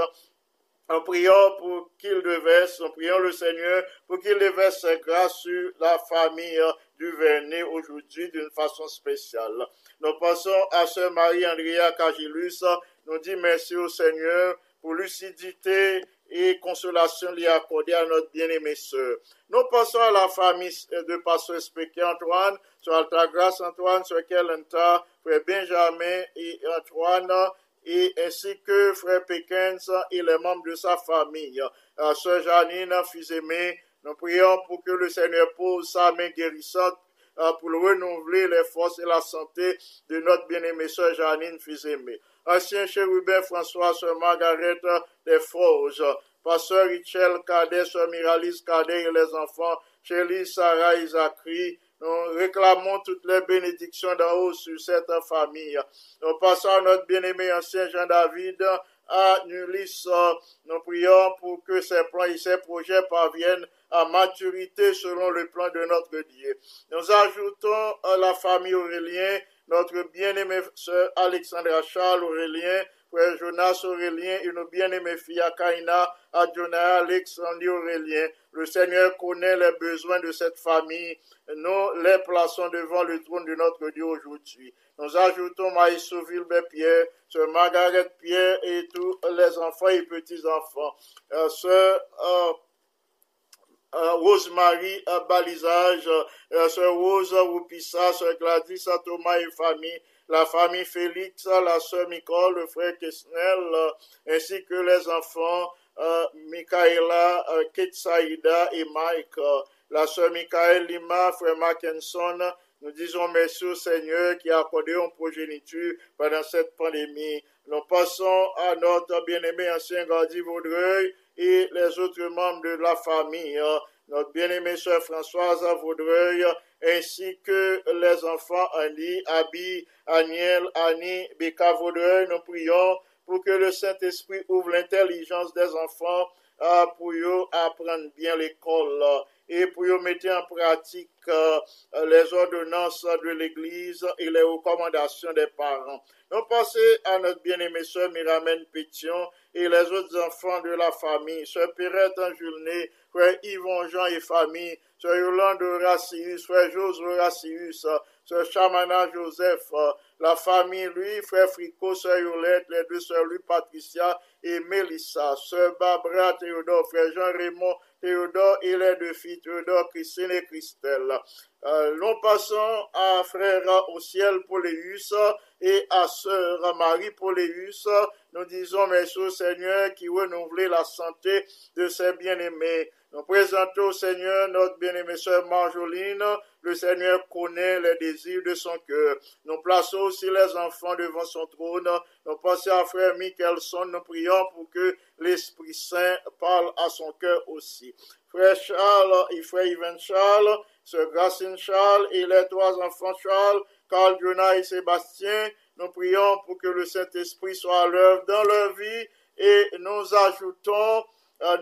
en priant pour qu'il déverse, en priant le Seigneur pour qu'il déverse sa grâce sur la famille du Vernet aujourd'hui d'une façon spéciale. Nous passons à Sœur Marie-Andrea Cagilus, nous dit merci au Seigneur pour lucidité et consolation lui accordée à notre bien-aimée sœur. Nous passons à la famille de Pasteur Spéquet Antoine, sur Altagrace Antoine, sur Kelenta, Frère Benjamin et Antoine, et ainsi que frère Pékins et les membres de sa famille. À sœur Janine, fils aimé, nous prions pour que le Seigneur pose sa main guérissante euh, pour renouveler les forces et la santé de notre bien-aimée sœur Janine, fils aimé. Ancien chérubin François, sœur Margaret des Forges, pasteur Richel Cadet, sœur Miralis Cadet et les enfants, Chélie, Sarah Zachary, nous réclamons toutes les bénédictions d'en haut sur cette famille. Nous passons à notre bien-aimé ancien Jean-David à Nulis. Nous prions pour que ses plans et ses projets parviennent à maturité selon le plan de notre Dieu. Nous ajoutons à la famille Aurélien, notre bien-aimé sœur Alexandra Charles Aurélien, frère Jonas Aurélien et nos bien-aimés filles Akaina, Adjona, Alexandrie Aurélien. Le Seigneur connaît les besoins de cette famille. Nous les plaçons devant le trône de notre Dieu aujourd'hui. Nous ajoutons Maïsou Vilbert Pierre, Sœur Margaret Pierre et tous les enfants et petits-enfants. Euh, Sœur euh, euh, Rosemary euh, Balisage, euh, Sœur Rose Roupissa, Sœur Gladys Thomas et famille, la famille Félix, la Sœur Nicole, le frère Kesnel, euh, ainsi que les enfants Michaela, euh, Ketsaïda et Mike, euh, la Sœur Michael Lima, frère Mackinson, nous disons merci au Seigneur qui a accordé une progéniture pendant cette pandémie. Nous passons à notre bien-aimé ancien Gardi Vaudreuil et les autres membres de la famille. euh, Notre bien-aimée sœur Françoise Vaudreuil, ainsi que les enfants Annie, Abby, Aniel, Annie, Becca Vaudreuil. Nous prions pour que le Saint-Esprit ouvre l'intelligence des enfants euh, pour eux apprendre bien l'école euh, et pour eux mettre en pratique euh, les ordonnances de l'Église et les recommandations des parents. Nous passons à notre bien-aimée sœur Miramène Pétion et les autres enfants de la famille, sœur Perrette Anjulné, frère Yvon Jean et famille, sœur Yolande Horacius, frère José Horacius, sœur Chamana Joseph, euh, la famille lui, frère Frico, sœur Yolette, les deux sœurs lui, Patricia et Mélissa, sœur Barbara Théodore, frère Jean-Raymond Théodore et les deux filles Théodore, Christine et Christelle. Euh, nous passons à frère au ciel Poléus et à sœur Marie Poléus. Nous disons merci au Seigneur qui renouvelle la santé de ses bien-aimés. Nous présentons au Seigneur notre bien-aimée sœur Marjoline. Le Seigneur connaît les désirs de son cœur. Nous plaçons aussi les enfants devant son trône. Nous passons à frère Michelson. Nous prions pour que l'Esprit Saint parle à son cœur aussi. Frère Charles et frère Yvan Charles, sœur Gracine Charles et les trois enfants Charles, Carl, Jonah et Sébastien, nous prions pour que le Saint-Esprit soit à l'œuvre dans leur vie et nous ajoutons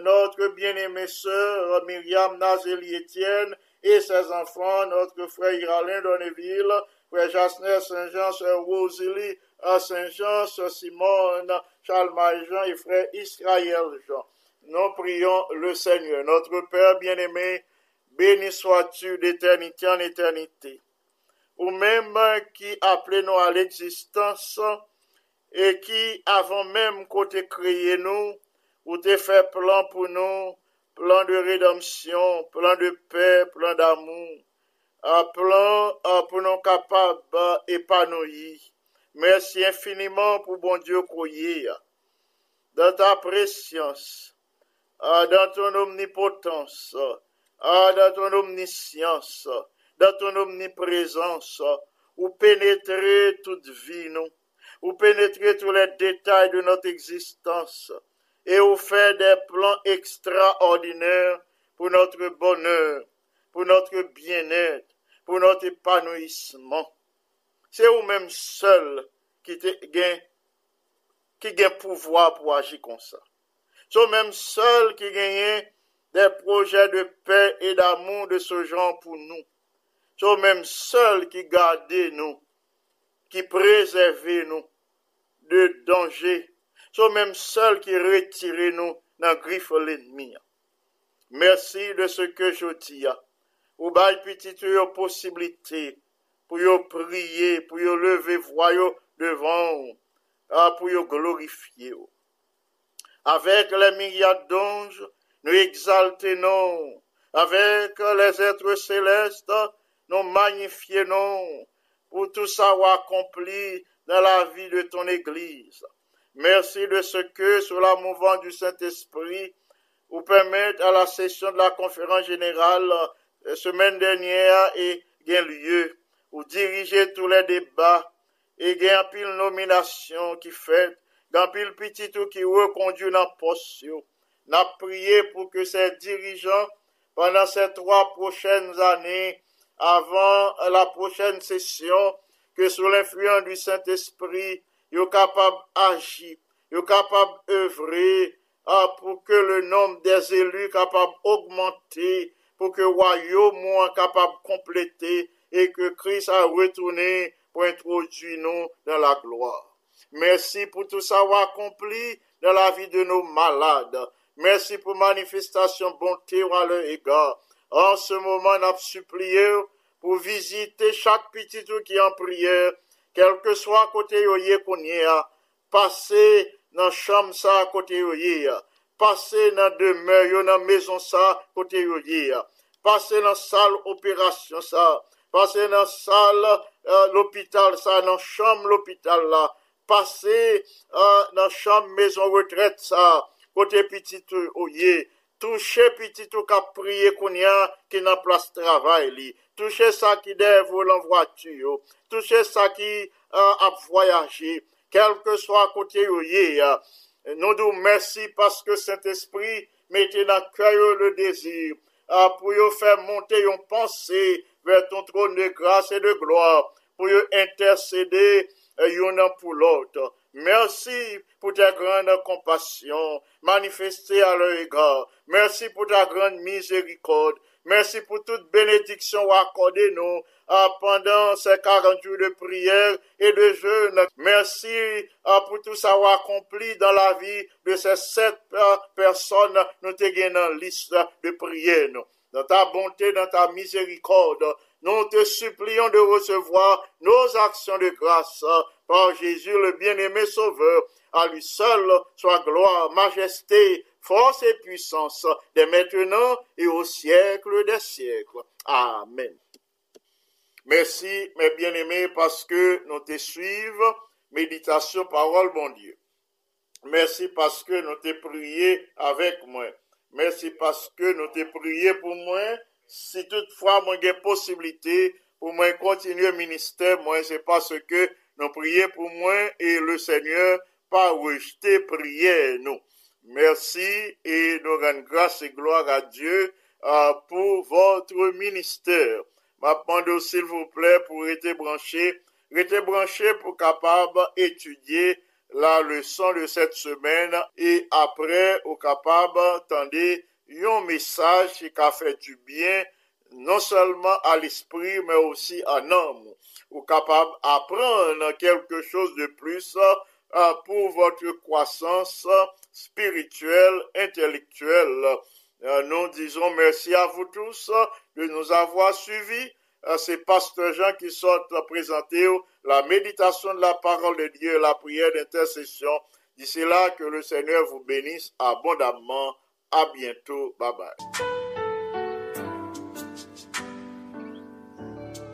notre bien-aimée sœur Myriam Nazeli Étienne et ses enfants, notre frère Iralin Donneville, frère Jasner Saint-Jean, sœur Rosalie à Saint-Jean, sœur Simone, Charles Maïjean et frère Israël Jean. Nous prions le Seigneur, notre Père bien-aimé, béni sois-tu d'éternité en éternité. Ou même qui appelez nous à l'existence et qui, avant même t'ait créé nous, ou t'ait fait plan pour nous, plan de rédemption, plan de paix, plan d'amour, un plan pour nous capables d'épanouir. Merci infiniment pour bon Dieu est. Dans ta préscience, euh, dans ton omnipotence, euh, dans ton omniscience, dans ton omniprésence, ou pénétrer toute vie, nous, ou pénétrer tous les détails de notre existence, et ou faire des plans extraordinaires pour notre bonheur, pour notre bien-être, pour notre épanouissement. C'est vous-même seul qui gain, qui gain pouvoir pour agir comme ça. C'est vous-même seul qui gagne des projets de paix et d'amour de ce genre pour nous. C'est vous-même seul qui gardez nous, qui préservez nous de danger. C'est vous-même seul qui retirez nous dans griffe l'ennemi. Merci de ce que je dis. Ou bail petit possibilité pour prier, pour lever voix devant, ah, pour glorifier. Avec les milliards d'anges, nous exaltons, avec les êtres célestes, nous magnifions pour tout savoir accompli dans la vie de ton Église. Merci de ce que, sur la mouvance du Saint-Esprit, vous permettez à la session de la conférence générale la semaine dernière et gain lieu, ou diriger tous les débats et gain pile nomination qui fait, gain pile petit tout qui reconduit dans poste. N'a prié pour que ces dirigeants, pendant ces trois prochaines années, avant la prochaine session, que sous l'influence du Saint-Esprit, yo capable d'agir, yo capable d'œuvrer ah, pour que le nombre des élus capable d'augmenter, pour que le royaume soit capable compléter et que Christ a retourné pour introduire nous dans la gloire. Merci pour tout savoir accompli dans la vie de nos malades. Merci pour manifestation bonté à leur égard. En ce moment, n'a supplié pour visiter chaque petit tout qui est en prière, kelke swa kote yo ye konye a, pase nan chanm sa kote yo ye a, pase nan deme yo nan mezon sa kote yo ye a, pase nan sal operasyon sa, pase nan sal uh, l'opital sa, nan chanm l'opital la, pase uh, nan chanm mezon retret sa, kote pitit yo ye a, Touche pitit ou kap priye kounyan ki nan plas travay li. Touche sa ki devou lan vwatiyo. Touche sa ki uh, ap voyaje. Kelke swa kote yo ye. Uh, nou dou mersi paske Saint-Esprit mette nan kwayo le dezir. Uh, pou yo fè monte yon panse ver ton tron de grase e de gloa. Pou yo intercede euh, yon nan pou lote. Merci pour ta grande compassion manifestée à leur égard. Merci pour ta grande miséricorde. Merci pour toute bénédiction accordée nous pendant ces 40 jours de prière et de jeûne. Merci pour tout ça accompli dans la vie de ces sept personnes nous te dans liste de prière. Dans ta bonté, dans ta miséricorde, nous te supplions de recevoir nos actions de grâce par Jésus le bien-aimé Sauveur. À lui seul soit gloire, majesté, force et puissance, dès maintenant et au siècle des siècles. Amen. Merci, mes bien-aimés, parce que nous te suivons. Méditation, parole, bon Dieu. Merci parce que nous te prié avec moi. Merci parce que nous te prié pour moi. Si toutefois, moi, j'ai possibilité pour moi continuer le ministère, moi, c'est parce que nous prions pour moi et le Seigneur pas rejeté prière, nous. Merci et nous rendons grâce et gloire à Dieu euh, pour votre ministère. M'appendez s'il vous plaît pour être branché, être branché pour capable étudier la leçon de cette semaine et après au capable attendez un message qui a fait du bien non seulement à l'esprit mais aussi à l'âme ou capable d'apprendre quelque chose de plus euh, pour votre croissance spirituelle, intellectuelle. Euh, nous disons merci à vous tous de nous avoir suivis. Euh, c'est Pasteur Jean qui sort présenter la méditation de la parole de Dieu, la prière d'intercession. D'ici là, que le Seigneur vous bénisse abondamment. À bientôt. Bye bye.